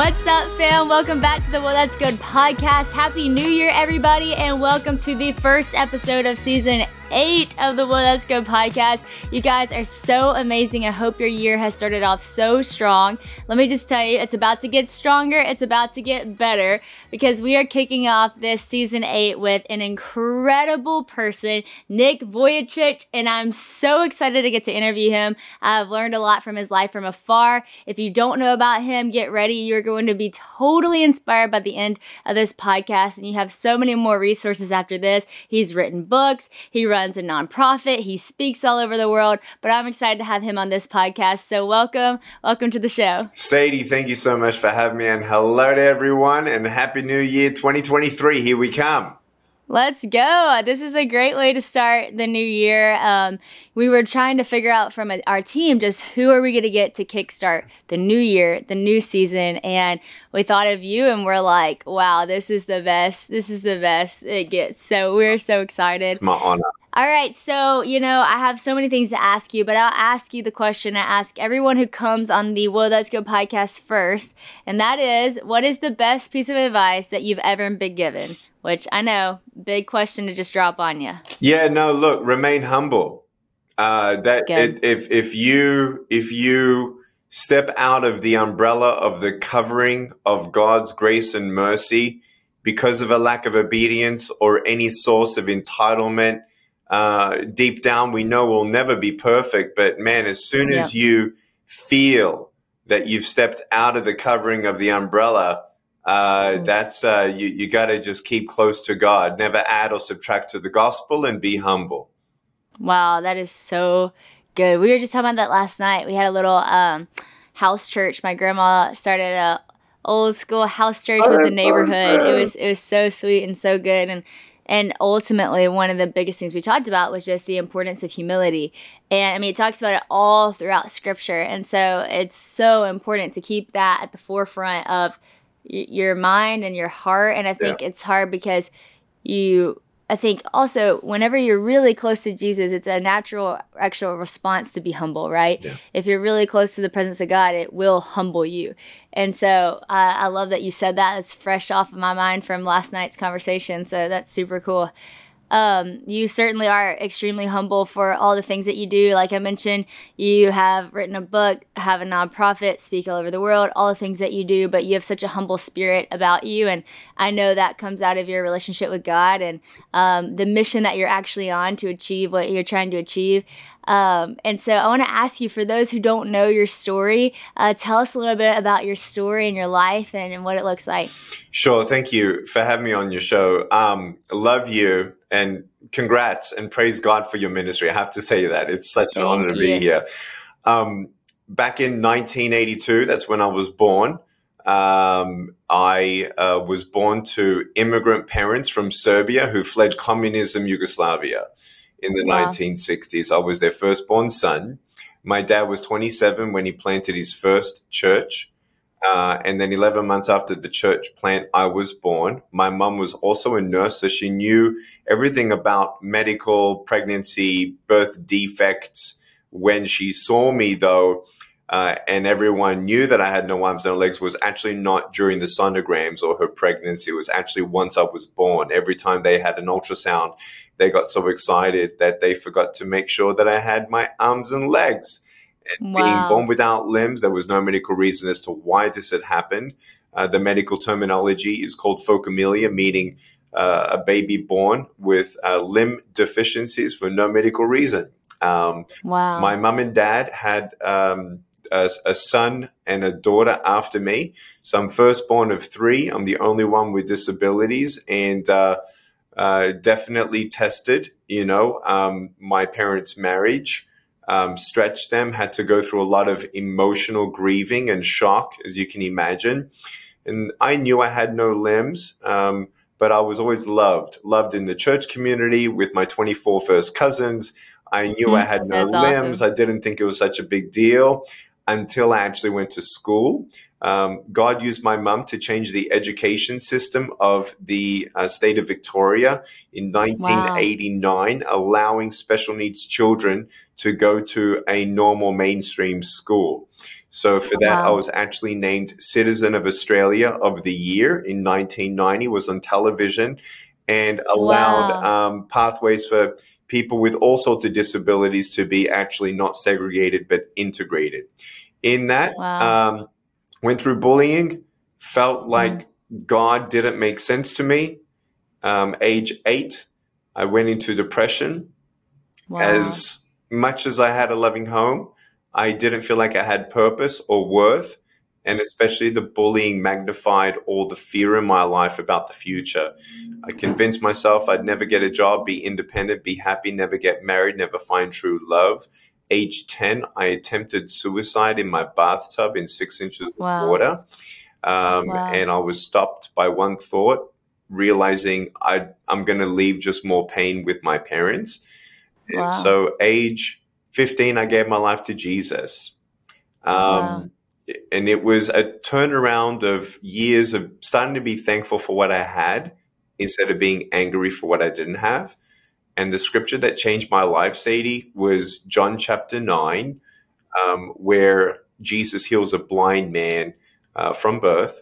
What's up, fam? Welcome back to the Whoa That's Good podcast. Happy New Year, everybody, and welcome to the first episode of season eight of the Well Let's Go podcast. You guys are so amazing. I hope your year has started off so strong. Let me just tell you, it's about to get stronger, it's about to get better because we are kicking off this season eight with an incredible person, Nick Vujicic, and I'm so excited to get to interview him. I've learned a lot from his life from afar. If you don't know about him, get ready. You're going to be totally inspired by the end of this podcast, and you have so many more resources after this. He's written books, he runs runs a nonprofit. He speaks all over the world, but I'm excited to have him on this podcast. So welcome, welcome to the show. Sadie, thank you so much for having me and hello to everyone and happy new year 2023. Here we come. Let's go. This is a great way to start the new year. Um, we were trying to figure out from a, our team just who are we going to get to kickstart the new year, the new season. And we thought of you and we're like, wow, this is the best. This is the best it gets. So we're so excited. It's my honor. All right, so you know, I have so many things to ask you, but I'll ask you the question I ask everyone who comes on the Well Let's Go podcast first, and that is what is the best piece of advice that you've ever been given? Which I know, big question to just drop on you. Yeah, no, look, remain humble. Uh, that it, if if you if you step out of the umbrella of the covering of God's grace and mercy because of a lack of obedience or any source of entitlement uh, deep down we know we'll never be perfect but man as soon as you feel that you've stepped out of the covering of the umbrella uh, mm. that's uh, you, you got to just keep close to god. Never add or subtract to the gospel and be humble. Wow that is so good. We were just talking about that last night. We had a little um, house church. My grandma started a old school house church with the neighborhood. It was it was so sweet and so good. And and ultimately, one of the biggest things we talked about was just the importance of humility. And I mean, it talks about it all throughout scripture. And so it's so important to keep that at the forefront of your mind and your heart. And I think yeah. it's hard because you I think also whenever you're really close to Jesus, it's a natural actual response to be humble, right? Yeah. If you're really close to the presence of God, it will humble you. And so uh, I love that you said that. It's fresh off of my mind from last night's conversation. So that's super cool. Um, you certainly are extremely humble for all the things that you do. Like I mentioned, you have written a book, have a nonprofit, speak all over the world, all the things that you do, but you have such a humble spirit about you. And I know that comes out of your relationship with God and um, the mission that you're actually on to achieve what you're trying to achieve. Um, and so I want to ask you for those who don't know your story, uh, tell us a little bit about your story and your life and, and, what it looks like. Sure. Thank you for having me on your show. Um, love you and congrats and praise God for your ministry. I have to say that it's such an Thank honor to be here. Um, back in 1982, that's when I was born. Um, I uh, was born to immigrant parents from Serbia who fled communism Yugoslavia in the wow. 1960s. I was their firstborn son. My dad was 27 when he planted his first church. Uh, and then 11 months after the church plant, I was born. My mom was also a nurse, so she knew everything about medical, pregnancy, birth defects. When she saw me, though, uh, and everyone knew that I had no arms, and no legs, was actually not during the sonograms or her pregnancy. It was actually once I was born. Every time they had an ultrasound, they got so excited that they forgot to make sure that I had my arms and legs. And wow. being born without limbs, there was no medical reason as to why this had happened. Uh, the medical terminology is called phocomelia, meaning uh, a baby born with uh, limb deficiencies for no medical reason. Um, wow. My mom and dad had um, a, a, son and a daughter after me. So I'm firstborn of three. I'm the only one with disabilities. And uh, uh, definitely tested. You know, um, my parents' marriage um, stretched them, had to go through a lot of emotional grieving and shock, as you can imagine. And I knew I had no limbs, um, but I was always loved, loved in the church community with my 24 first cousins. I knew mm, I had no limbs. Awesome. I didn't think it was such a big deal until I actually went to school. Um, God used my mum to change the education system of the uh, state of Victoria in 1989, wow. allowing special needs children to go to a normal mainstream school. So for that, wow. I was actually named Citizen of Australia of the Year in 1990. Was on television and allowed wow. um, pathways for people with all sorts of disabilities to be actually not segregated but integrated. In that, wow. um, went through bullying, felt like mm. God didn't make sense to me. Um, age eight, I went into depression. Wow. As much as I had a loving home, I didn't feel like I had purpose or worth. And especially the bullying magnified all the fear in my life about the future. I convinced myself I'd never get a job, be independent, be happy, never get married, never find true love. Age 10, I attempted suicide in my bathtub in six inches wow. of water. Um, wow. And I was stopped by one thought, realizing i am going to leave just more pain with my parents. Wow. And so, age 15, I gave my life to Jesus. Um. And it was a turnaround of years of starting to be thankful for what I had instead of being angry for what I didn't have. And the scripture that changed my life, Sadie, was John chapter 9, um, where Jesus heals a blind man uh, from birth.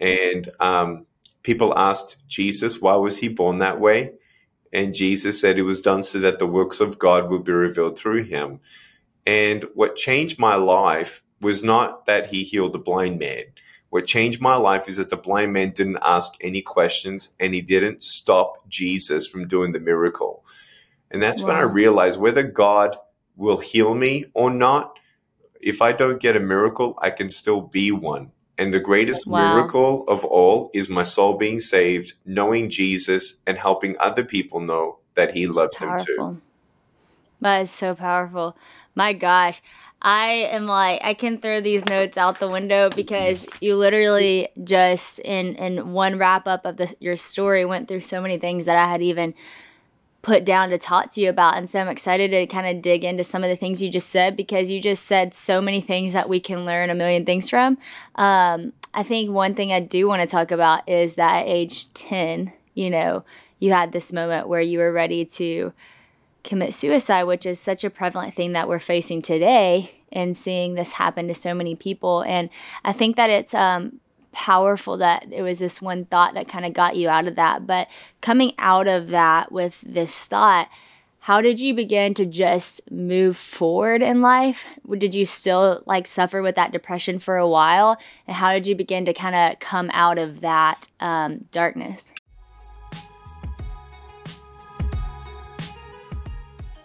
And um, people asked Jesus, why was he born that way? And Jesus said it was done so that the works of God would be revealed through him. And what changed my life was not that he healed the blind man. What changed my life is that the blind man didn't ask any questions and he didn't stop Jesus from doing the miracle. And that's wow. when I realized whether God will heal me or not, if I don't get a miracle, I can still be one. And the greatest wow. miracle of all is my soul being saved, knowing Jesus, and helping other people know that He loves them too. That is so powerful. My gosh. I am like I can throw these notes out the window because you literally just in in one wrap up of the, your story went through so many things that I had even put down to talk to you about. And so I'm excited to kind of dig into some of the things you just said because you just said so many things that we can learn a million things from. Um, I think one thing I do want to talk about is that at age 10, you know, you had this moment where you were ready to commit suicide, which is such a prevalent thing that we're facing today and seeing this happen to so many people. And I think that it's um, powerful that it was this one thought that kind of got you out of that. But coming out of that with this thought, how did you begin to just move forward in life? Did you still like suffer with that depression for a while? And how did you begin to kind of come out of that um, darkness?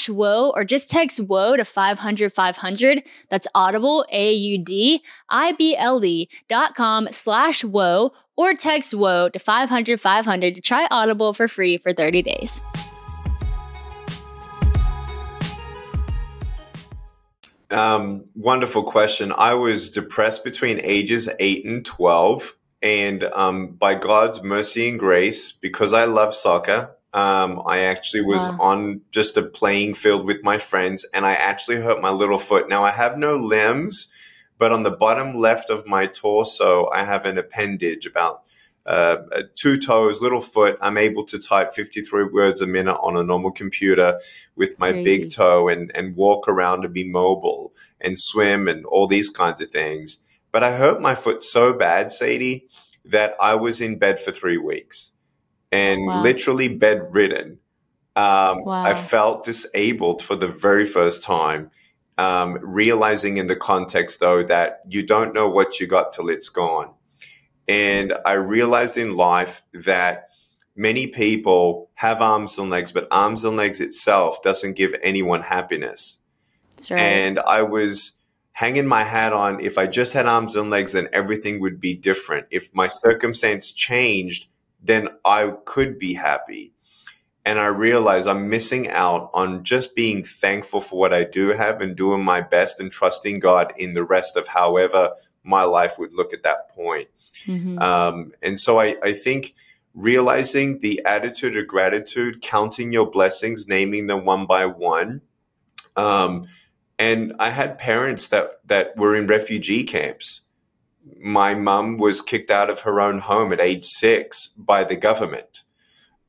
slash whoa or just text whoa to 500 500. That's audible, A U D I B L E dot com slash whoa or text whoa to 500 500 to try Audible for free for 30 days. Um, wonderful question. I was depressed between ages 8 and 12. And um, by God's mercy and grace, because I love soccer, um, I actually was wow. on just a playing field with my friends and I actually hurt my little foot. Now I have no limbs, but on the bottom left of my torso, I have an appendage about uh, two toes, little foot. I'm able to type 53 words a minute on a normal computer with my Crazy. big toe and, and walk around and be mobile and swim and all these kinds of things. But I hurt my foot so bad, Sadie, that I was in bed for three weeks and wow. literally bedridden. Um, wow. I felt disabled for the very first time, um, realizing in the context, though, that you don't know what you got till it's gone. And I realized in life that many people have arms and legs, but arms and legs itself doesn't give anyone happiness. Right. And I was hanging my hat on if I just had arms and legs, then everything would be different. If my circumstance changed, then I could be happy. And I realize I'm missing out on just being thankful for what I do have and doing my best and trusting God in the rest of however my life would look at that point. Mm-hmm. Um, and so I, I think realizing the attitude of gratitude, counting your blessings, naming them one by one. Um, and I had parents that, that were in refugee camps my mum was kicked out of her own home at age six by the government.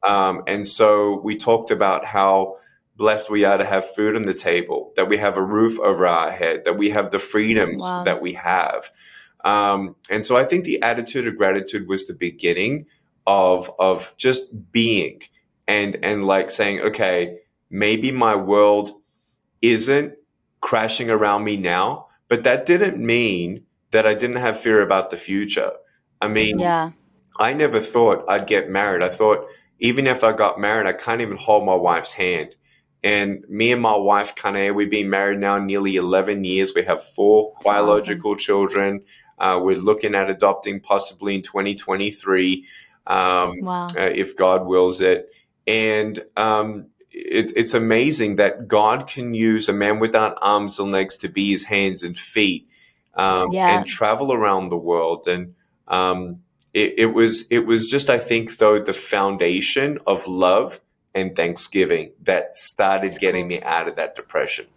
Um, and so we talked about how blessed we are to have food on the table, that we have a roof over our head, that we have the freedoms wow. that we have. Um, and so I think the attitude of gratitude was the beginning of of just being and and like saying, okay, maybe my world isn't crashing around me now, but that didn't mean that I didn't have fear about the future. I mean, yeah. I never thought I'd get married. I thought even if I got married, I can't even hold my wife's hand. And me and my wife, Kanae, we've been married now nearly 11 years. We have four That's biological awesome. children. Uh, we're looking at adopting possibly in 2023, um, wow. uh, if God wills it. And um, it's it's amazing that God can use a man without arms and legs to be his hands and feet um, yeah. and travel around the world. And um, it, it was it was just I think though the foundation of love and Thanksgiving that started getting me out of that depression.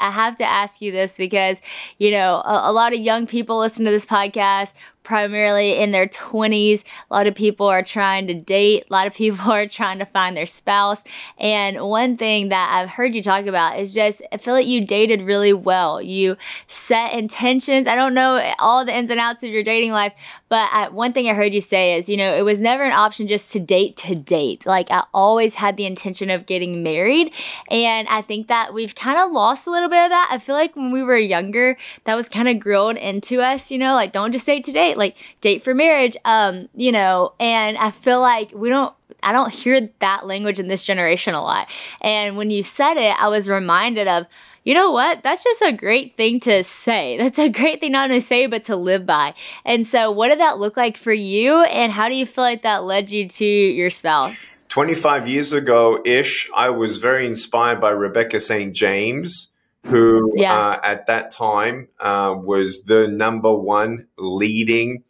I have to ask you this because, you know, a, a, lot of young people listen to this podcast, primarily in their 20s. A lot of people are trying to date, a lot of people are trying to find their spouse. And one thing that I've heard you talk about is just I feel like you dated really well. You set intentions. I don't know all the ins and outs of your dating life, but I, one thing I heard you say is, you know, it was never an option just to date to date. Like I always had the intention of getting married. And I think that we've kind of lost a little bit of that. I feel like when we were younger, that was kind of grilled into us, you know, like don't just date to date, like date for marriage. Um, you know, and I feel like we don't I don't hear that language in this generation a lot. And when you said it, I was reminded of you know what? That's just a great thing to say. That's a great thing not to say, but to live by. And so, what did that look like for you? And how do you feel like that led you to your spouse? 25 years ago ish, I was very inspired by Rebecca St. James, who yeah. uh, at that time uh, was the number one leading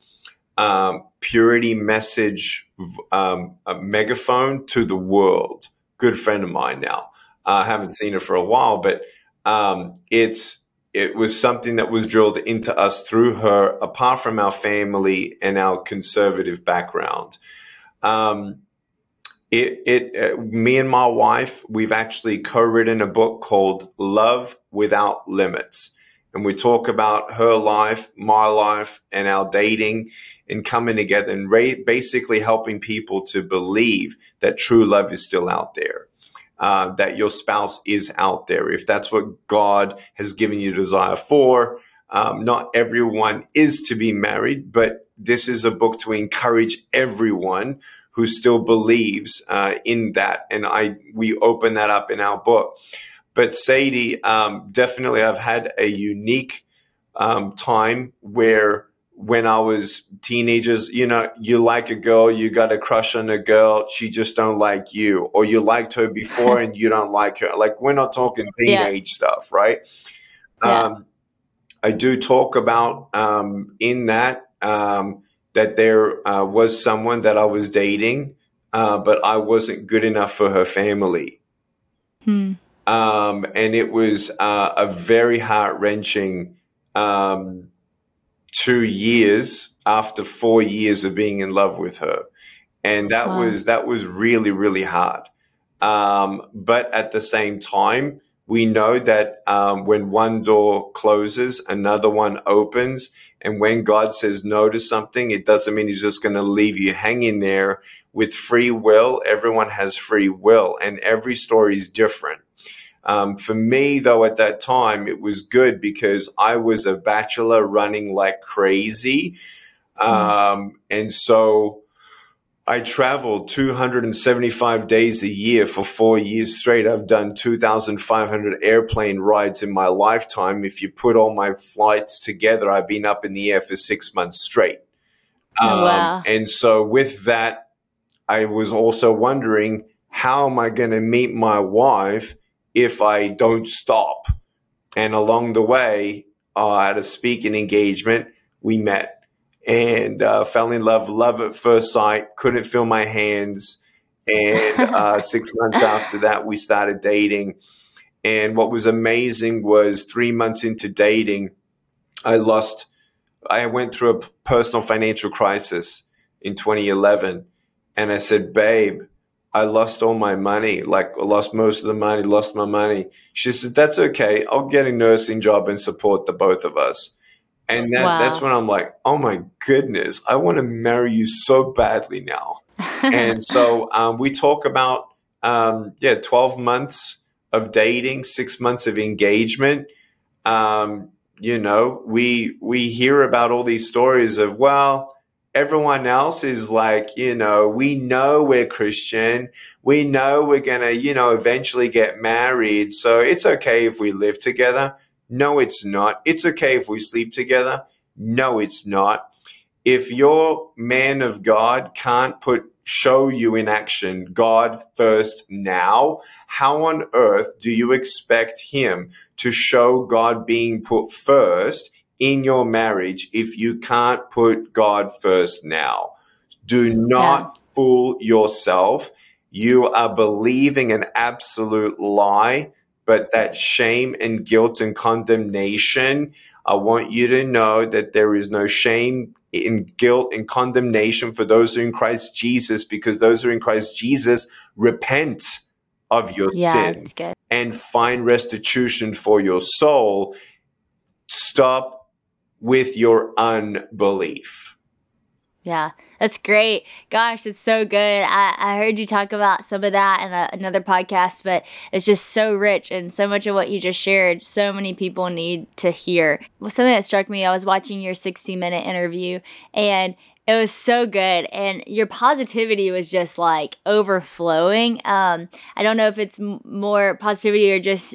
um, purity message um, megaphone to the world. Good friend of mine now. I uh, haven't seen her for a while, but um, it's it was something that was drilled into us through her, apart from our family and our conservative background. Um, it, it, uh, me and my wife, we've actually co-written a book called Love Without Limits. And we talk about her life, my life, and our dating and coming together and ra- basically helping people to believe that true love is still out there uh, that your spouse is out there. If that's what God has given you desire for, um, not everyone is to be married, but this is a book to encourage everyone who still believes uh, in that. And I we open that up in our book. But Sadie, um, definitely, I've had a unique um, time where when I was teenagers, you know, you like a girl, you got a crush on a girl, she just don't like you, or you liked her before and you don't like her. Like we're not talking teenage yeah. stuff, right? Yeah. Um, I do talk about um, in that um, that there uh, was someone that I was dating, uh, but I wasn't good enough for her family. Hmm. Um, and it was uh, a very heart wrenching um, two years after four years of being in love with her. And that wow. was that was really, really hard. Um, but at the same time, we know that um, when one door closes, another one opens. And when God says no to something, it doesn't mean He's just going to leave you hanging there with free will. Everyone has free will, and every story is different. Um, for me, though, at that time, it was good because I was a bachelor running like crazy. Mm-hmm. Um, and so I traveled 275 days a year for four years straight. I've done 2,500 airplane rides in my lifetime. If you put all my flights together, I've been up in the air for six months straight. Oh, um, wow. And so, with that, I was also wondering how am I going to meet my wife if I don't stop. And along the way, uh, at a speaking engagement, we met and uh, fell in love, love at first sight, couldn't feel my hands. And uh, six months after that, we started dating. And what was amazing was three months into dating, I lost, I went through a personal financial crisis in 2011. And I said, babe, I lost all my money. Like I lost most of the money, lost my money. She said, That's okay. I'll get a nursing job and support the both of us. And that, wow. that's when I'm like, oh my goodness, I want to marry you so badly now. and so um, we talk about, um, yeah, 12 months of dating, six months of engagement. Um, you know, we we hear about all these stories of, well, everyone else is like, you know, we know we're Christian. We know we're going to, you know, eventually get married. So it's okay if we live together. No, it's not. It's okay if we sleep together. No, it's not. If your man of God can't put show you in action God first now, how on earth do you expect him to show God being put first in your marriage if you can't put God first now. Do not yeah. fool yourself. You are believing an absolute lie, but that shame and guilt and condemnation I want you to know that there is no shame in guilt and condemnation for those who are in Christ Jesus, because those who are in Christ Jesus repent of your Yeah, sin and find restitution for your soul. Stop with your unbelief. Yeah, that's great. Gosh, it's so good. I, I heard you talk about some of that in a, another podcast, but it's just so rich and so much of what you just shared, so many people need to hear. Well, something that struck me, I was watching your 60 minute interview and it was so good and your positivity was just like overflowing um i don't know if it's m- more positivity or just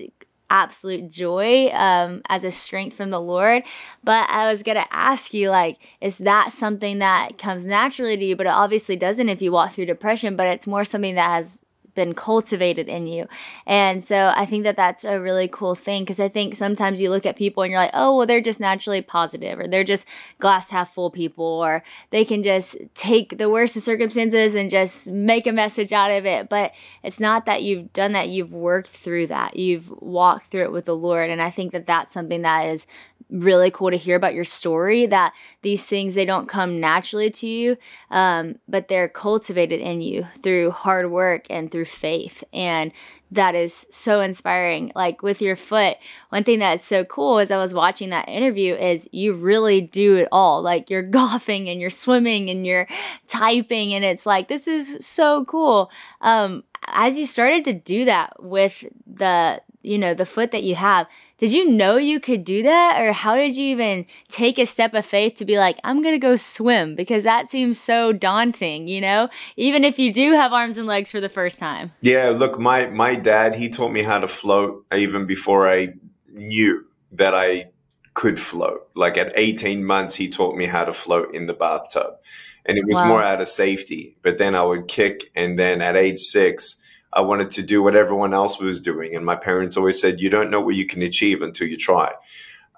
absolute joy um, as a strength from the Lord. But I was going to ask you, like, is that something that comes naturally to you? But it obviously doesn't if you walk through depression, but it's more something that has been cultivated in you. And so I think that that's a really cool thing because I think sometimes you look at people and you're like, oh, well, they're just naturally positive or they're just glass half full people or they can just take the worst of circumstances and just make a message out of it. But it's not that you've done that, you've worked through that, you've walked through it with the Lord. And I think that that's something that is really cool to hear about your story that these things they don't come naturally to you um, but they're cultivated in you through hard work and through faith. And that is so inspiring. Like with your foot one thing that's so cool as i was watching that interview is you really do it all. Like you're golfing and you're swimming and you're typing and it's like this is so cool. Um, as you started to do that with the you know the foot that you have did you know you could do that or how did you even take a step of faith to be like i'm gonna go swim because that seems so daunting you know even if you do have arms and legs for the first time Yeah, look, my my dad he taught me how to float even before I knew that I could float. Like at 18 months, he taught me how to float in the bathtub, and it was Wow. more out of safety. But then I would kick, and then at age six, I wanted to do what everyone else was doing, and my parents always said, "You don't know what you can achieve until you try."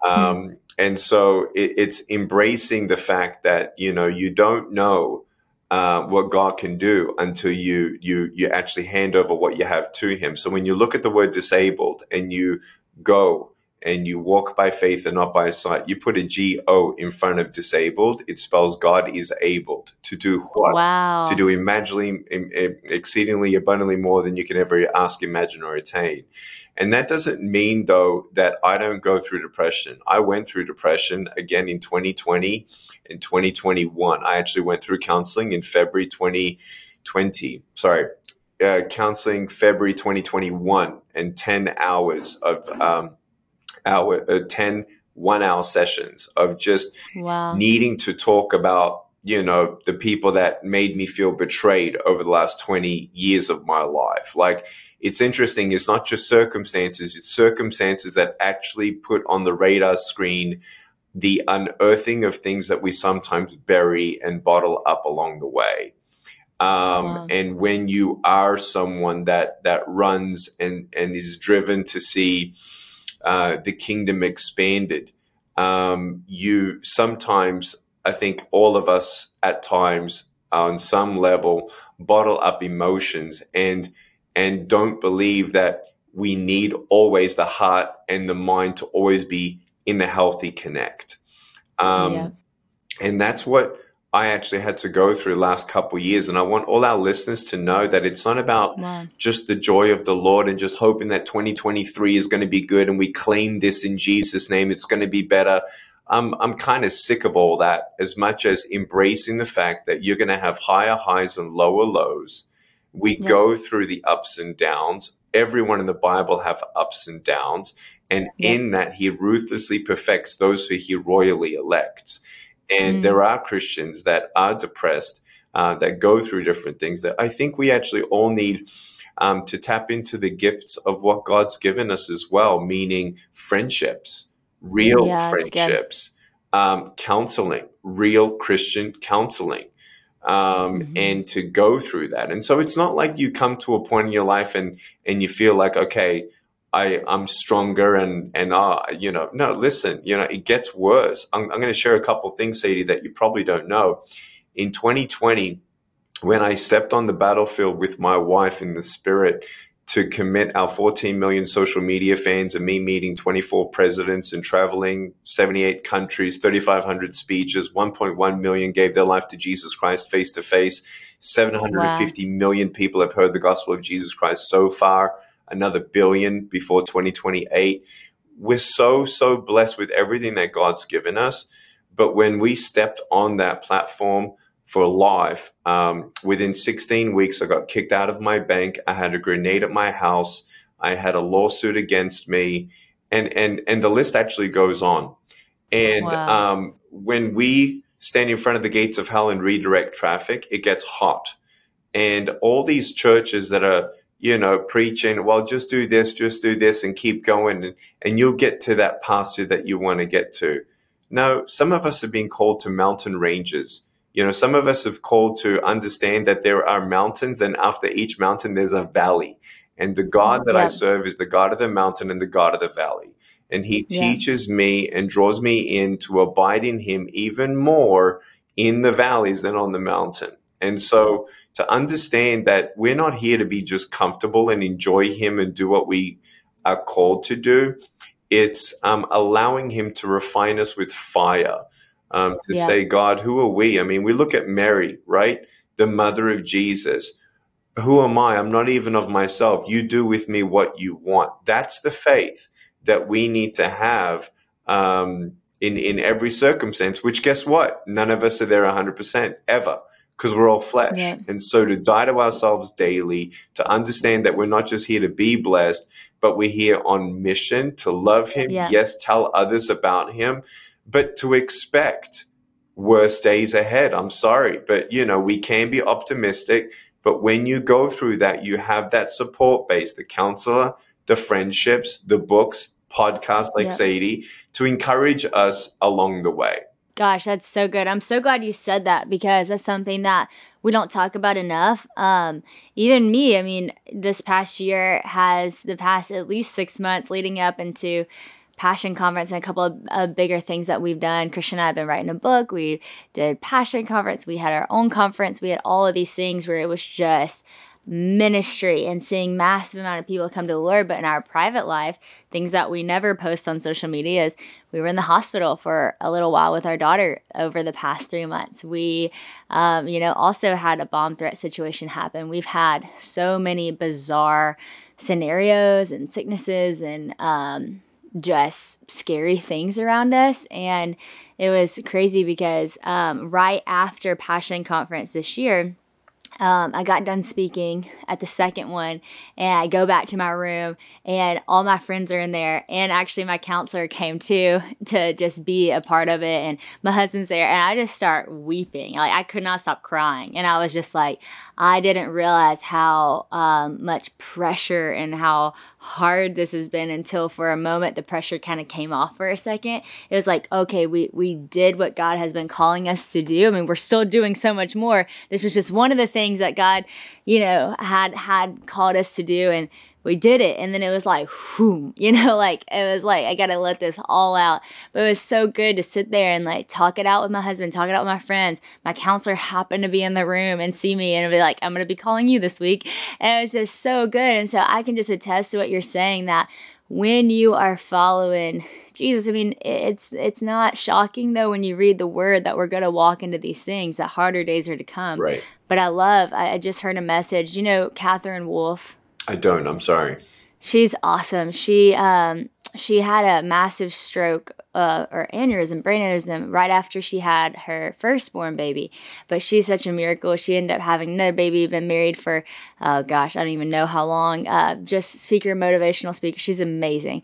Um, and so it, it's embracing the fact that you know you don't know uh, what God can do until you you you actually hand over what you have to Him. So when you look at the word disabled and you go and you walk by faith and not by sight, you put a G O in front of disabled. It spells God is able to do what wow to do imaginably, im- im- exceedingly abundantly more than you can ever ask, imagine, or attain. And that doesn't mean, though, that I don't go through depression. I went through depression again in 2020 and 2021. I actually went through counseling in February 2020. Sorry, uh, counseling February 2021 and 10 hours of um, hour, uh, 10 one hour sessions of just wow. needing to talk about you know the people that made me feel betrayed over the last 20 years of my life. Like it's interesting it's not just circumstances it's circumstances that actually put on the radar screen the unearthing of things that we sometimes bury and bottle up along the way. Um, Wow. and when you are someone that that runs and and is driven to see uh, the kingdom expanded um, you sometimes i think all of us at times on some level bottle up emotions and and don't believe that we need always the heart and the mind to always be in a healthy connect um, Yeah. and that's what i actually had to go through the last couple of years and i want all our listeners to know that it's not about wow just the joy of the Lord and just hoping that 2023 is going to be good and we claim this in Jesus' name, it's going to be better. I'm, I'm kind of sick of all that as much as embracing the fact that you're going to have higher highs and lower lows. We Yeah. go through the ups and downs. Everyone in the Bible have ups and downs. And Yeah. in that, he ruthlessly perfects those who he royally elects. And Mm. there are Christians that are depressed, uh, that go through different things that I think we actually all need um, to tap into the gifts of what God's given us as well, meaning friendships, real Yeah, friendships, um, counseling, real Christian counseling, um, Mhm. and to go through that. And so it's not like you come to a point in your life and and you feel like, okay, I, I'm stronger and and uh, you know, no, listen, you know, it gets worse. I'm, I'm going to share a couple things, Sadie, that you probably don't know. In 2020, when I stepped on the battlefield with my wife in the spirit, to commit our 14 million social media fans and me meeting 24 presidents and traveling 78 countries, 3,500 speeches, 1.1 million gave their life to Jesus Christ face to face. 750 wow. million people have heard the gospel of Jesus Christ so far, another billion before 2028. We're so, so blessed with everything that God's given us. But when we stepped on that platform, for life. Um, within 16 weeks, I got kicked out of my bank. I had a grenade at my house. I had a lawsuit against me, and and and the list actually goes on. And wow. um, when we stand in front of the gates of hell and redirect traffic, it gets hot. And all these churches that are you know preaching, well, just do this, just do this, and keep going, and, and you'll get to that pasture that you want to get to. Now, some of us have been called to mountain ranges you know, some of us have called to understand that there are mountains, and after each mountain, there's a valley. And the God that yeah. I serve is the God of the mountain and the God of the valley. And He yeah. teaches me and draws me in to abide in Him even more in the valleys than on the mountain. And so to understand that we're not here to be just comfortable and enjoy Him and do what we are called to do, it's um, allowing Him to refine us with fire um, to yeah. say, God, who are we? I mean, we look at Mary, right? The mother of Jesus. Who am I? I'm not even of myself. You do with me what you want. That's the faith that we need to have um, in, in every circumstance, which guess what? None of us are there 100% ever because we're all flesh. Yeah. And so to die to ourselves daily, to understand that we're not just here to be blessed, but we're here on mission to love Him. Yeah. Yes, tell others about Him but to expect worse days ahead. I'm sorry, but you know, we can be optimistic. But when you go through that, you have that support base, the counselor, the friendships, the books, podcasts like Sadie to encourage us along the way. Gosh, that's so good. I'm so glad you said that because that's something that we don't talk about enough. Um, even me, I mean, this past year has the past at least six months leading up into Passion Conference and a couple of uh, bigger things that we've done. Christian and I have been writing a book. We did Passion Conference. We had our own conference. We had all of these things where it was just ministry and seeing massive amount of people come to the Lord. But in our private life, things that we never post on social media is we were in the hospital for a little while with our daughter over the past three months. We, um, you know, also had a bomb threat situation happen. We've had so many bizarre scenarios and sicknesses and um, just scary things around us. And it was crazy because um, right after Passion Conference this year, um, I got done speaking at the second one, and I go back to my room, and all my friends are in there. And actually, my counselor came too to just be a part of it, and my husband's there, and I just start weeping. Like I could not stop crying, and I was just like, I didn't realize how um, much pressure and how hard this has been until for a moment the pressure kind of came off for a second. It was like, okay, we we did what God has been calling us to do. I mean, we're still doing so much more. This was just one of the things that God, you know, had had called us to do and we did it and then it was like whoom you know like it was like i gotta let this all out but it was so good to sit there and like talk it out with my husband talk it out with my friends my counselor happened to be in the room and see me and be like i'm gonna be calling you this week and it was just so good and so i can just attest to what you're saying that when you are following Jesus, I mean, it's it's not shocking though when you read the word that we're going to walk into these things, that harder days are to come. Right. But I love. I, I just heard a message. You know, Katherine Wolf. I don't. I'm sorry. She's awesome. She um she had a massive stroke uh, or aneurysm, brain aneurysm, right after she had her firstborn baby. But she's such a miracle. She ended up having another baby, been married for, oh gosh, I don't even know how long. Uh, just speaker, motivational speaker. She's amazing.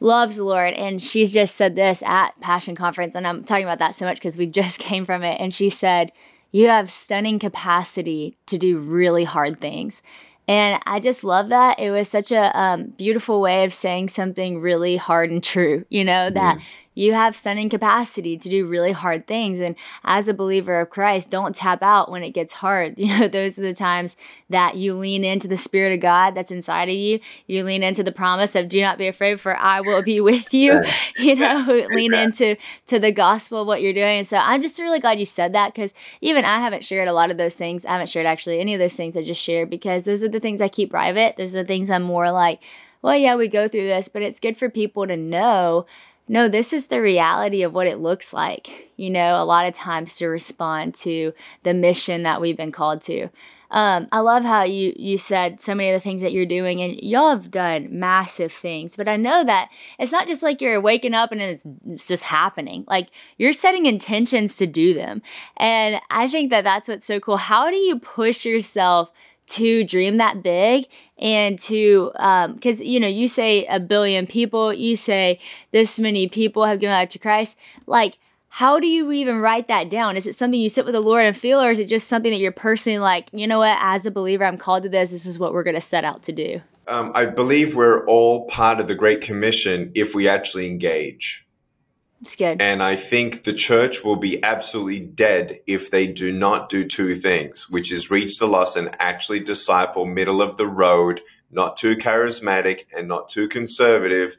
Loves the Lord. And she's just said this at Passion Conference. And I'm talking about that so much because we just came from it. And she said, You have stunning capacity to do really hard things. And I just love that. It was such a um, beautiful way of saying something really hard and true, you know, that you have stunning capacity to do really hard things. And as a believer of Christ, don't tap out when it gets hard. You know, those are the times that you lean into the Spirit of God that's inside of you. You lean into the promise of do not be afraid, for I will be with you. you know, lean into to the gospel of what you're doing. And so I'm just really glad you said that because even I haven't shared a lot of those things. I haven't shared actually any of those things I just shared because those are the things I keep private. Those are the things I'm more like, well, yeah, we go through this, but it's good for people to know no, this is the reality of what it looks like, you know, a lot of times to respond to the mission that we've been called to. Um, I love how you you said so many of the things that you're doing, and y'all have done massive things. But I know that it's not just like you're waking up and it's, it's just happening. Like you're setting intentions to do them, and I think that that's what's so cool. How do you push yourself to dream that big and to because um, you know you say a billion people you say this many people have given life to christ like how do you even write that down? Is it something you sit with the lord and feel or is it just something that you're personally like you know what? As a believer i'm called to this. This is what we're going to set out to do. Um, i believe we're all part of the great commission if we actually engage good. And I think the church will be absolutely dead if they do not do two things, which is reach the lost and actually disciple middle of the road, not too charismatic and not too conservative,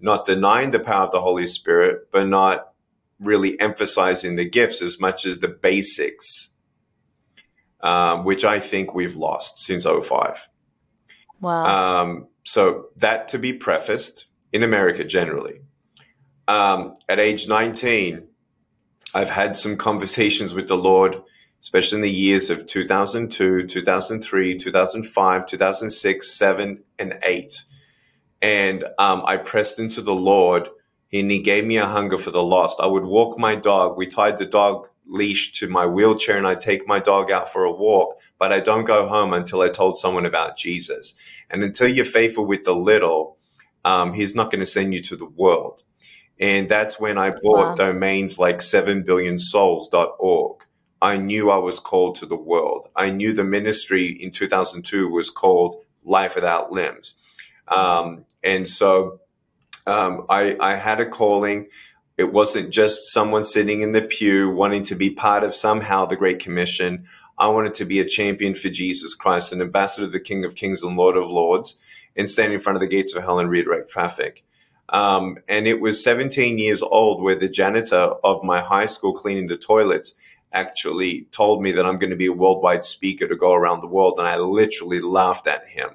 not denying the power of the Holy Spirit, but not really emphasizing the gifts as much as the basics, um, which I think we've lost since 05. Wow. Um, so that to be prefaced in America generally um, at age 19, I've had some conversations with the Lord, especially in the years of 2002, 2003, 2005, 2006, 7, and 8. And um, I pressed into the Lord, and He gave me a hunger for the lost. I would walk my dog. We tied the dog leash to my wheelchair, and I take my dog out for a walk. But I don't go home until I told someone about Jesus. And until you're faithful with the little, um, He's not going to send you to the world. And that's when I bought wow. domains like 7billionsouls.org. I knew I was called to the world. I knew the ministry in 2002 was called Life Without Limbs. Um, and so um, I, I had a calling. It wasn't just someone sitting in the pew wanting to be part of somehow the Great Commission. I wanted to be a champion for Jesus Christ, an ambassador of the King of Kings and Lord of Lords, and stand in front of the gates of hell and redirect traffic. Um, and it was 17 years old where the janitor of my high school cleaning the toilets actually told me that I'm going to be a worldwide speaker to go around the world. And I literally laughed at him.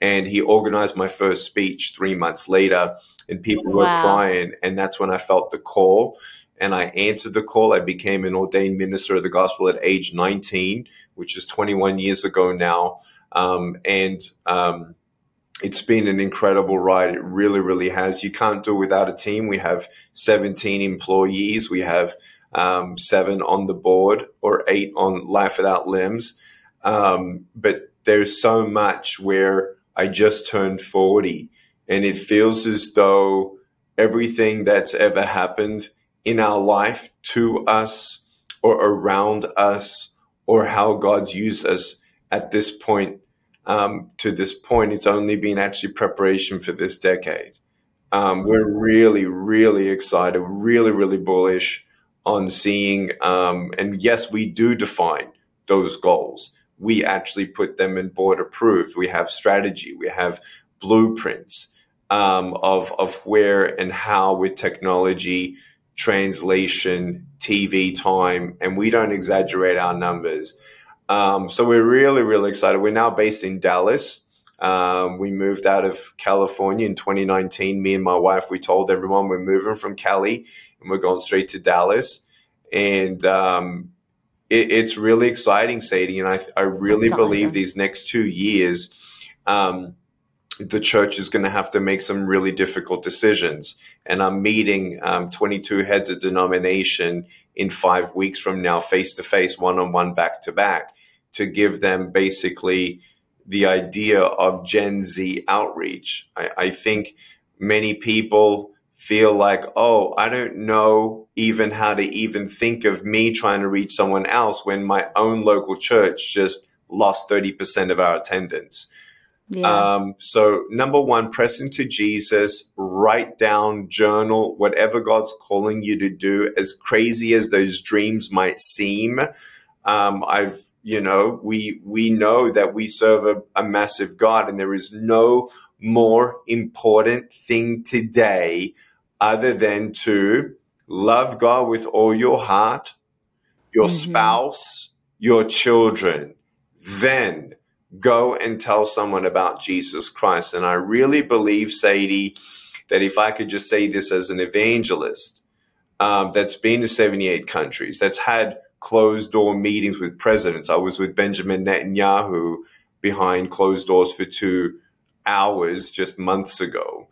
And he organized my first speech three months later, and people wow. were crying. And that's when I felt the call. And I answered the call. I became an ordained minister of the gospel at age 19, which is 21 years ago now. Um, and um, it's been an incredible ride. It really, really has. You can't do it without a team. We have 17 employees. We have um, seven on the board or eight on Life Without Limbs. Um, but there's so much where I just turned 40 and it feels as though everything that's ever happened in our life to us or around us or how God's used us at this point um, to this point, it's only been actually preparation for this decade. Um, we're really, really excited, really, really bullish on seeing. Um, and yes, we do define those goals. We actually put them in board approved. We have strategy. We have blueprints um, of of where and how with technology, translation, TV time, and we don't exaggerate our numbers. Um, so we're really, really excited. We're now based in Dallas. Um, we moved out of California in 2019. Me and my wife, we told everyone we're moving from Cali and we're going straight to Dallas. And um, it, it's really exciting, Sadie. And I, I really That's believe awesome. these next two years, um, the church is going to have to make some really difficult decisions. And I'm meeting um, 22 heads of denomination in five weeks from now, face to face, one on one, back to back to give them basically the idea of Gen Z outreach. I, I think many people feel like, oh, I don't know even how to even think of me trying to reach someone else when my own local church just lost 30% of our attendance. Yeah. Um, so number one, press into Jesus, write down, journal, whatever God's calling you to do, as crazy as those dreams might seem. Um, I've, you know, we, we know that we serve a, a massive God and there is no more important thing today other than to love God with all your heart, your mm-hmm. spouse, your children. Then go and tell someone about Jesus Christ. And I really believe, Sadie, that if I could just say this as an evangelist um, that's been to 78 countries, that's had closed door meetings with presidents. I was with Benjamin Netanyahu behind closed doors for two hours just months ago.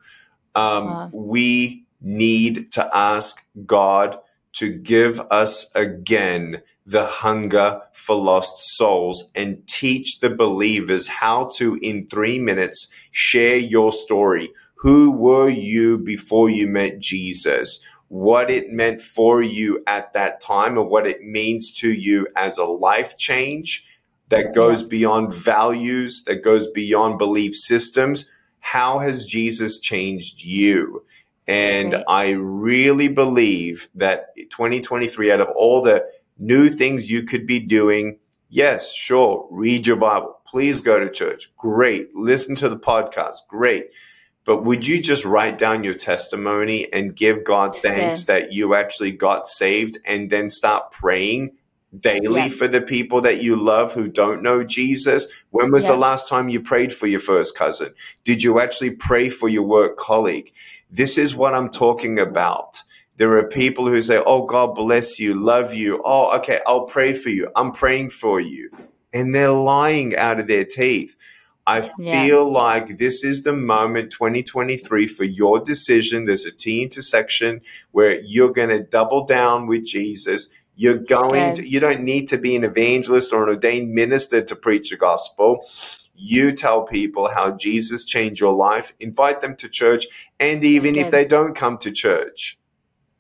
Um, wow. We need to ask God to give us again the hunger for lost souls and teach the believers how to, in three minutes, share your story. Who were you before you met Jesus? What it meant for you at that time and what it means to you as a life change that goes beyond values, that goes beyond belief systems. How has Jesus changed you? And I really believe that 2023, out of all the new things you could be doing. Yes, sure. Read your Bible. Please go to church. Great. Listen to the podcast. Great. But would you just write down your testimony and give God thanks that you actually got saved and then start praying daily yeah. for the people that you love who don't know Jesus? When was yeah. the last time you prayed for your first cousin? Did you actually pray for your work colleague? This is what I'm talking about. There are people who say, Oh, God bless you, love you. Oh, okay, I'll pray for you. I'm praying for you. And they're lying out of their teeth. I yeah. feel like this is the moment 2023 for your decision. There's a T intersection where you're going to double down with Jesus. You're going to, you don't need to be an evangelist or an ordained minister to preach the gospel. You tell people how Jesus changed your life, invite them to church, and even if they don't come to church,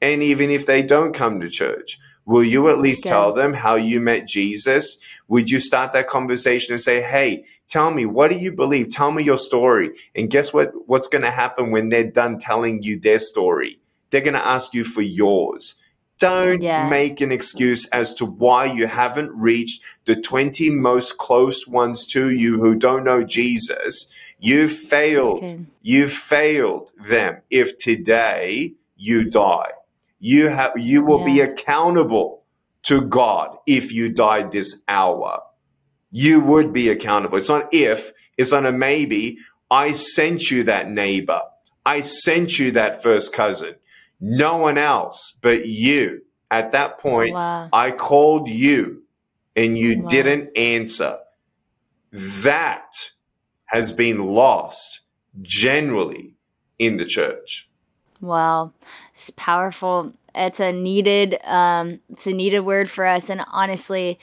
and even if they don't come to church, will you at least tell them how you met Jesus? Would you start that conversation and say, Hey, tell me, what do you believe? Tell me your story. And guess what? What's going to happen when they're done telling you their story? They're going to ask you for yours. Don't yeah. make an excuse as to why you haven't reached the 20 most close ones to you who don't know Jesus. You've failed. You've failed them if today you die. You have you will yeah. be accountable to God if you died this hour. You would be accountable. It's not if, it's on a maybe. I sent you that neighbor. I sent you that first cousin. No one else but you. At that point, wow. I called you and you wow. didn't answer. That has been lost generally in the church. Wow, it's powerful. It's a needed, um, it's a needed word for us. And honestly,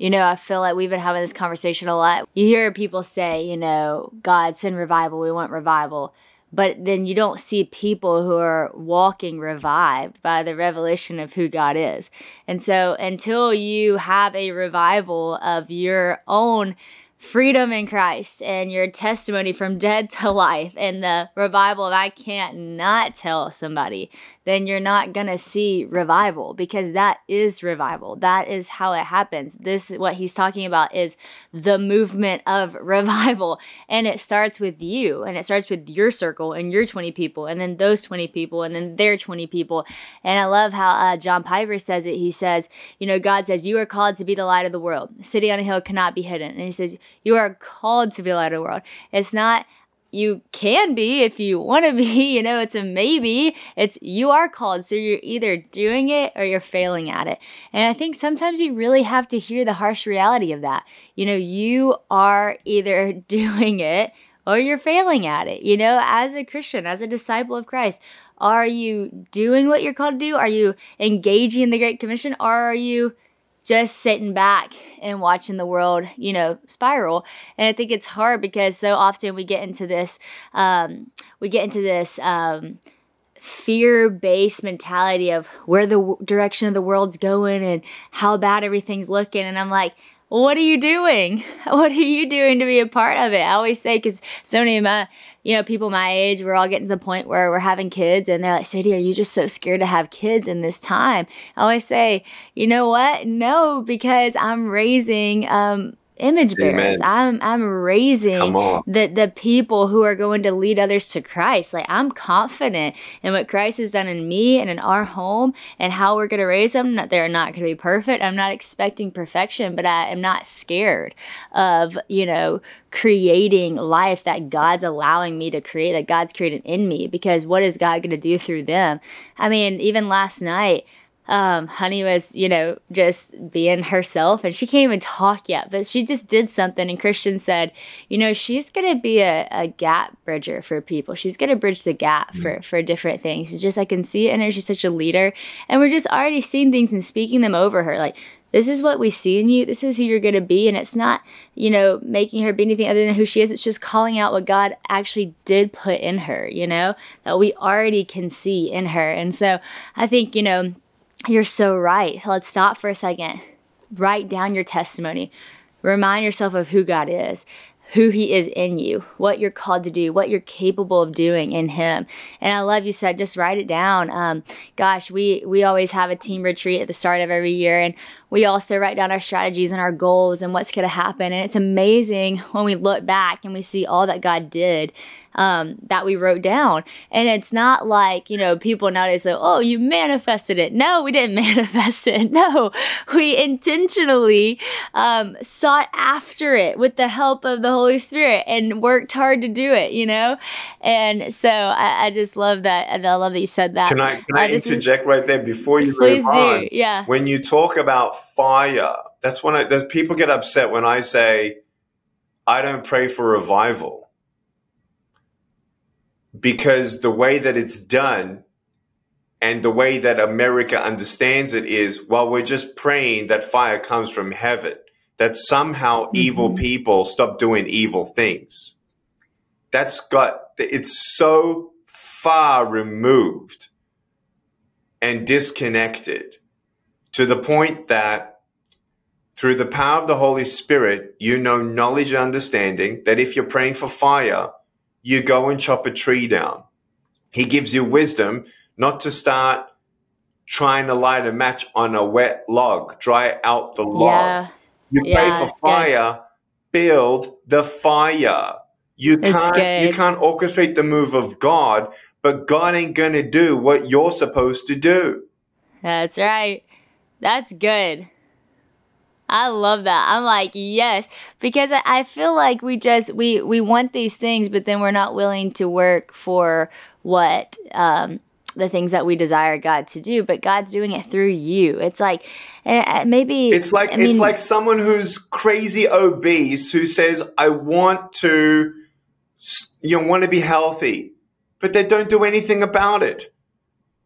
you know, I feel like we've been having this conversation a lot. You hear people say, you know, God send revival. We want revival. But then you don't see people who are walking revived by the revelation of who God is. And so until you have a revival of your own freedom in Christ and your testimony from dead to life and the revival of I can't not tell somebody, then you're not going to see revival because that is revival. That is how it happens. This what he's talking about is the movement of revival and it starts with you and it starts with your circle and your 20 people and then those 20 people and then their 20 people. And I love how uh, John Piper says it. He says, you know, God says you are called to be the light of the world. city on a hill cannot be hidden. And he says you are called to be light of the world. It's not you can be if you want to be, you know, it's a maybe. It's you are called. So you're either doing it or you're failing at it. And I think sometimes you really have to hear the harsh reality of that. You know, you are either doing it or you're failing at it. You know, as a Christian, as a disciple of Christ, are you doing what you're called to do? Are you engaging in the Great Commission or are you just sitting back and watching the world, you know, spiral. And I think it's hard because so often we get into this, um, we get into this um, fear-based mentality of where the w- direction of the world's going and how bad everything's looking. And I'm like, what are you doing? What are you doing to be a part of it? I always say, because so many of my, you know, people my age, we're all getting to the point where we're having kids and they're like, Sadie, are you just so scared to have kids in this time? I always say, you know what? No, because I'm raising, um, image bearers. I'm I'm raising the the people who are going to lead others to Christ. Like I'm confident in what Christ has done in me and in our home and how we're going to raise them. They're not going to be perfect. I'm not expecting perfection, but I am not scared of you know creating life that God's allowing me to create, that God's created in me. Because what is God going to do through them? I mean, even last night um, Honey was, you know, just being herself and she can't even talk yet, but she just did something. And Christian said, you know, she's going to be a, a gap bridger for people. She's going to bridge the gap for, mm. for different things. It's just, I can see it in her. She's such a leader. And we're just already seeing things and speaking them over her. Like, this is what we see in you. This is who you're going to be. And it's not, you know, making her be anything other than who she is. It's just calling out what God actually did put in her, you know, that we already can see in her. And so I think, you know, you're so right. Let's stop for a second. Write down your testimony. Remind yourself of who God is who he is in you, what you're called to do, what you're capable of doing in him. And I love you said just write it down. Um, gosh, we we always have a team retreat at the start of every year and we also write down our strategies and our goals and what's going to happen. And it's amazing when we look back and we see all that God did um, that we wrote down. And it's not like, you know, people nowadays say, oh, you manifested it. No, we didn't manifest it. No, we intentionally um, sought after it with the help of the Holy Spirit and worked hard to do it, you know? And so I, I just love that. And I love that you said that. Can I, can I uh, interject is, right there before you please move on? Do. Yeah. When you talk about fire, that's when I, people get upset when I say, I don't pray for revival because the way that it's done and the way that America understands it is, well, we're just praying that fire comes from heaven, that somehow mm-hmm. evil people stop doing evil things. That's got, it's so far removed and disconnected to the point that through the power of the Holy Spirit, you know knowledge and understanding that if you're praying for fire, you go and chop a tree down. He gives you wisdom not to start trying to light a match on a wet log, dry out the log. Yeah. You yeah, pray for fire, good. build the fire. You can't you can't orchestrate the move of God, but God ain't gonna do what you're supposed to do. That's right. That's good. I love that. I'm like, yes, because I, feel like we just we we want these things, but then we're not willing to work for what um, the things that we desire God to do. But God's doing it through you. It's like, maybe it's like I mean, it's like someone who's crazy obese who says, "I want to, you know, want to be healthy," but they don't do anything about it.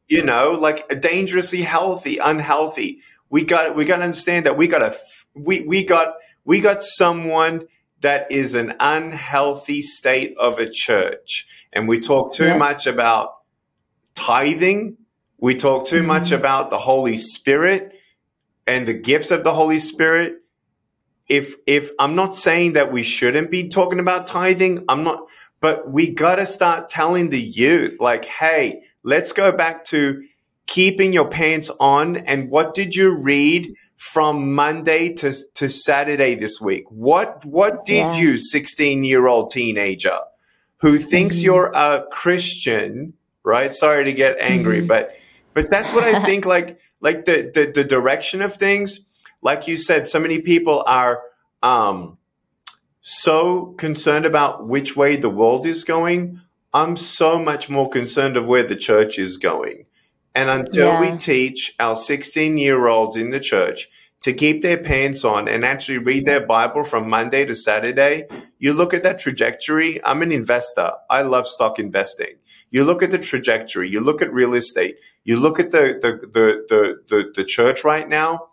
You know, like dangerously healthy, unhealthy we got we got to understand that we got a we we got we got someone that is an unhealthy state of a church. And we talk too yeah. much about tithing. We talk too mm-hmm. much about the holy spirit and the gifts of the holy spirit. If if i'm not saying that we shouldn't be talking about tithing. I'm not but we got to start telling the youth like hey let's go back to keeping your pants on. And what did you read from Monday to, to Saturday this week? What what did yeah. you, 16 year old teenager who thinks mm-hmm. you're a Christian, right? Sorry to get angry, mm-hmm. but but that's what I think like like the, the the direction of things, like you said, so many people are um so concerned about which way the world is going. I'm so much more concerned of where the church is going. And until yeah. we teach our 16 year olds in the church to keep their pants on and actually read their Bible from Monday to Saturday, you look at that trajectory. I'm an investor. I love stock investing. You look at the trajectory, you look at real estate, you look at the, the, the, the, the, the church right now.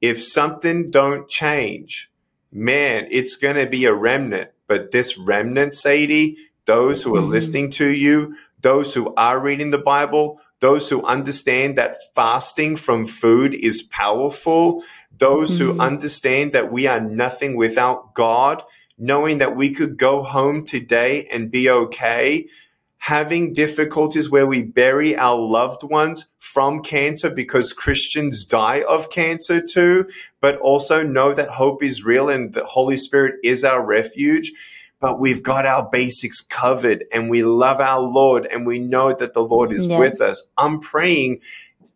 If something don't change, man, it's going to be a remnant. But this remnant, Sadie, those who are mm-hmm. listening to you, those who are reading the Bible, those who understand that fasting from food is powerful, those mm-hmm. who understand that we are nothing without God, knowing that we could go home today and be okay, having difficulties where we bury our loved ones from cancer because Christians die of cancer too, but also know that hope is real and the Holy Spirit is our refuge. But we've got our basics covered and we love our Lord and we know that the Lord is yeah. with us. I'm praying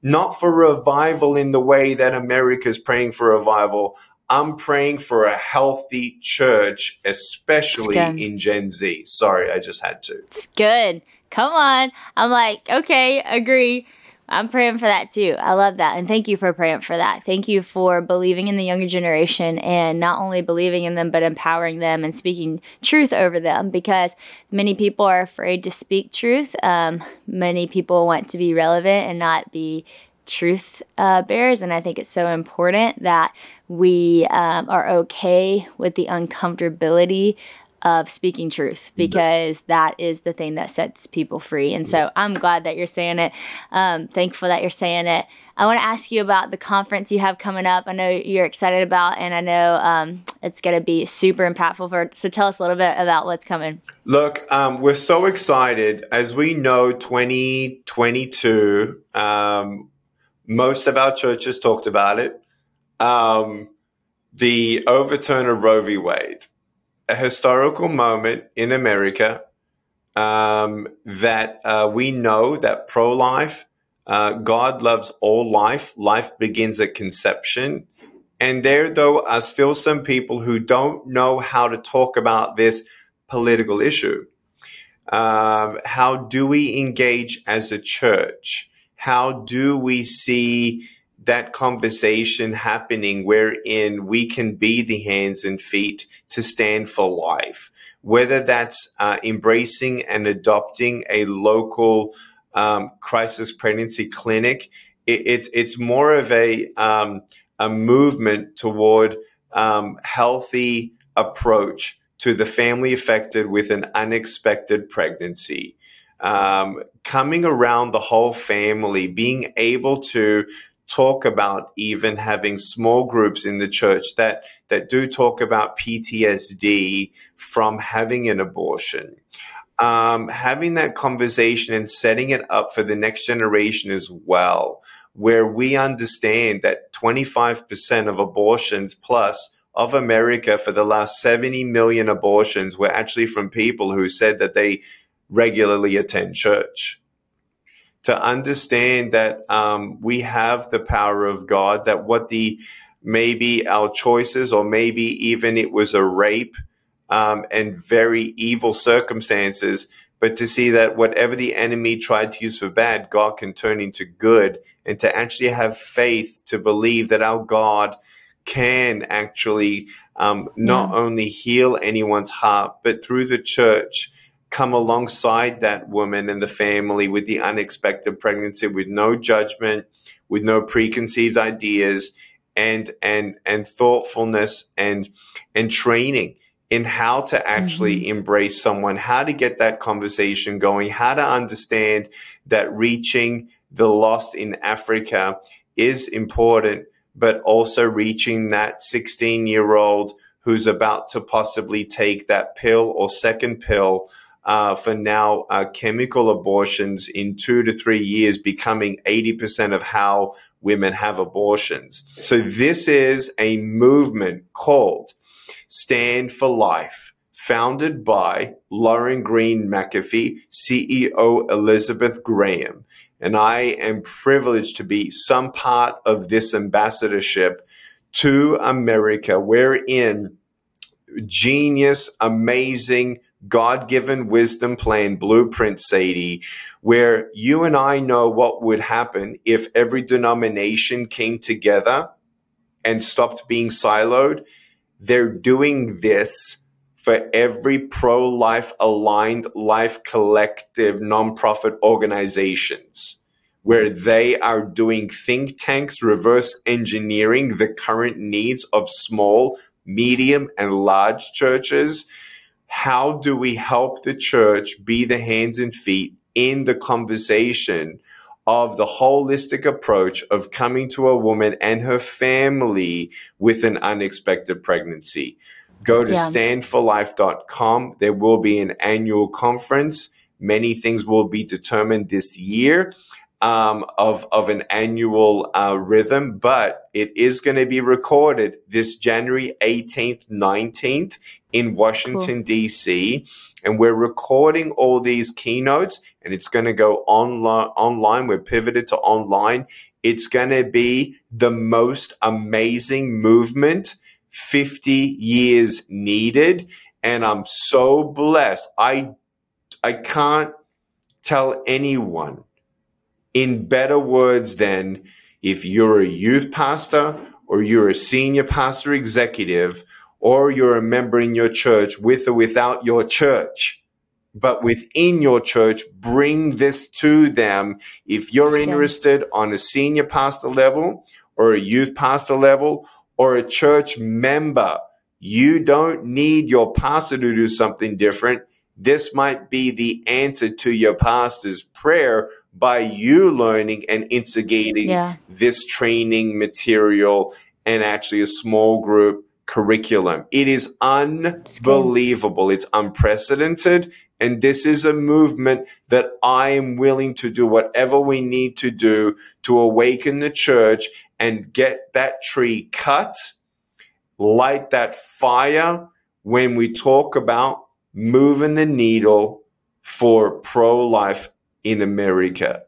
not for revival in the way that America is praying for revival. I'm praying for a healthy church, especially in Gen Z. Sorry, I just had to. It's good. Come on. I'm like, okay, agree. I'm praying for that too. I love that. And thank you for praying for that. Thank you for believing in the younger generation and not only believing in them, but empowering them and speaking truth over them because many people are afraid to speak truth. Um, many people want to be relevant and not be truth uh, bears. And I think it's so important that we um, are okay with the uncomfortability of speaking truth because that is the thing that sets people free. And so I'm glad that you're saying it. Um, thankful that you're saying it. I want to ask you about the conference you have coming up. I know you're excited about, and I know um, it's going to be super impactful for. So tell us a little bit about what's coming. Look, um, we're so excited. As we know, 2022 um, most of our churches talked about it. Um, the overturn of Roe v. Wade, a historical moment in America um, that uh, we know that pro life, uh, God loves all life. Life begins at conception. And there, though, are still some people who don't know how to talk about this political issue. Uh, how do we engage as a church? how do we see that conversation happening wherein we can be the hands and feet to stand for life, whether that's uh, embracing and adopting a local um, crisis pregnancy clinic. It, it, it's more of a, um, a movement toward um, healthy approach to the family affected with an unexpected pregnancy um, coming around the whole family, being able to talk about even having small groups in the church that that do talk about PTSD from having an abortion. Um, having that conversation and setting it up for the next generation as well, where we understand that 25% of abortions plus of America for the last 70 million abortions were actually from people who said that they regularly attend church. To understand that um, we have the power of God, that what the maybe our choices, or maybe even it was a rape um, and very evil circumstances, but to see that whatever the enemy tried to use for bad, God can turn into good, and to actually have faith to believe that our God can actually um, not yeah. only heal anyone's heart, but through the church come alongside that woman and the family with the unexpected pregnancy with no judgment with no preconceived ideas and and and thoughtfulness and and training in how to actually mm-hmm. embrace someone how to get that conversation going how to understand that reaching the lost in africa is important but also reaching that 16 year old who's about to possibly take that pill or second pill uh, for now uh, chemical abortions in two to three years becoming 80% of how women have abortions. So this is a movement called Stand for Life, founded by Lauren Green McAfee, CEO Elizabeth Graham. And I am privileged to be some part of this ambassadorship to America, wherein genius, amazing, God given wisdom plan blueprint, Sadie, where you and I know what would happen if every denomination came together and stopped being siloed. They're doing this for every pro life aligned life collective nonprofit organizations where they are doing think tanks reverse engineering the current needs of small, medium, and large churches how do we help the church be the hands and feet in the conversation of the holistic approach of coming to a woman and her family with an unexpected pregnancy. Go to yeah. standforlife.com. There will be an annual conference. Many things will be determined this year um, of, of an annual uh, rhythm, but it is going to be recorded this January 18th, 19th in Washington, cool. D.C. And we're recording all these keynotes and it's going to go online. online. We're pivoted to online. It's going to be the most amazing movement 50 years needed. And I'm so blessed. I, I can't tell anyone in better words than if you're a youth pastor or you're a senior pastor executive or you're a member in your church with or without your church. But within your church, bring this to them. If you're interested on a senior pastor level or a youth pastor level or a church member, you don't need your pastor to do something different. This might be the answer to your pastor's prayer by you learning and instigating yeah. this training material and actually a small group curriculum. It is unbelievable. It's unprecedented. And this is a movement that I am willing to do whatever we need to do to awaken the church and get that tree cut, light that fire when we talk about moving the needle for pro life in America.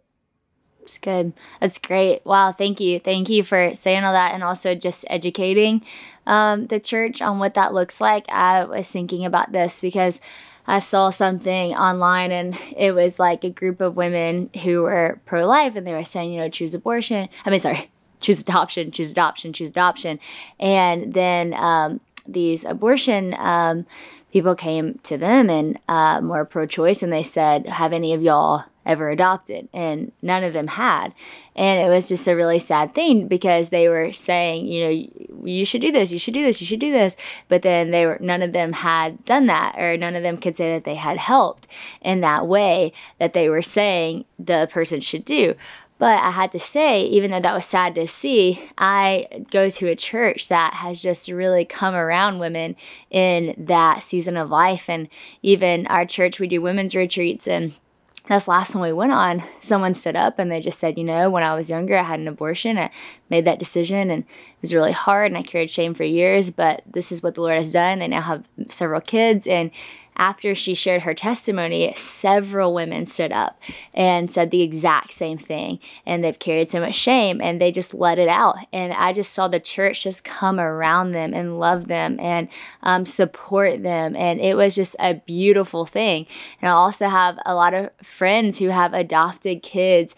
It's good. That's great. Wow. Thank you. Thank you for saying all that and also just educating um, the church on what that looks like. I was thinking about this because I saw something online and it was like a group of women who were pro life and they were saying, you know, choose abortion. I mean, sorry, choose adoption, choose adoption, choose adoption. And then um, these abortion um, people came to them and uh, more pro choice and they said, have any of y'all ever adopted and none of them had. And it was just a really sad thing because they were saying you know you should do this you should do this you should do this. But then they were none of them had done that or none of them could say that they had helped in that way that they were saying the person should do. But I had to say, even though that was sad to see, I go to a church that has just really come around women in that season of life. And even our church, we do women's retreats and this last one we went on, someone stood up and they just said, you know, when I was younger, I had an abortion. I made that decision and it was really hard and I carried shame for years, but this is what the Lord has done. They now have several kids and after she shared her testimony, several women stood up and said the exact same thing. And they've carried so much shame and they just let it out. And I just saw the church just come around them and love them and um, support them. And it was just a beautiful thing. And I also have a lot of friends who have adopted kids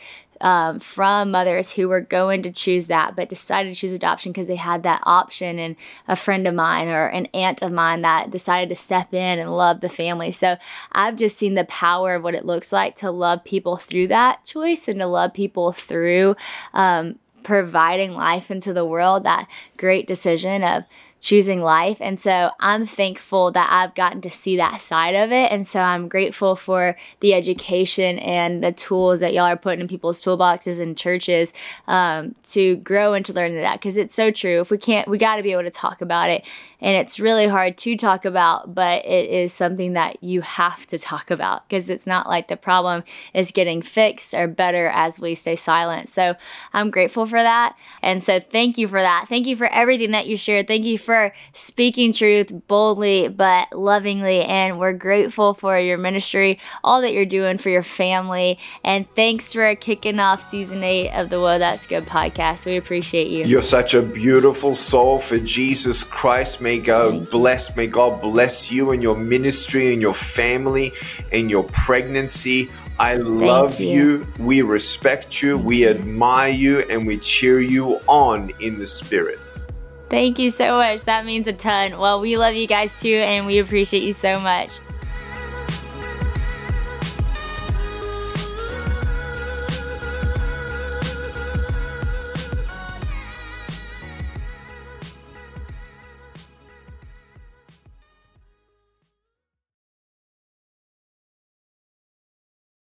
um, from mothers who were going to choose that but decided to choose adoption because they had that option. And a friend of mine or an aunt of mine that decided to step in and love the family. So i've just seen the power of what it looks like to love people through that choice and to love people through um, providing life into the world that great decision of choosing life. And so I'm thankful that I've gotten to see that side of it. And so I'm grateful for the education and the tools that y'all are putting in people's toolboxes and churches um, to grow and to learn that because it's so true. If we can't, we got to be able to talk about it. And it's really hard to talk about, but it is something that you have to talk about because it's not like the problem is getting fixed or better as we stay silent. So I'm grateful for that. And so thank you for that. Thank you for everything that you shared. Thank you for speaking truth boldly but lovingly. And we're grateful for your ministry, all that you're doing for your family. And thanks for kicking off season eight of the Whoa That's Good podcast. We appreciate you. You're such a beautiful soul for Jesus Christ. May God bless, may God bless you and your ministry and your family and your pregnancy. I love you. you. We respect you. We admire you and we cheer you on in the spirit. Thank you so much. That means a ton. Well, we love you guys too, and we appreciate you so much.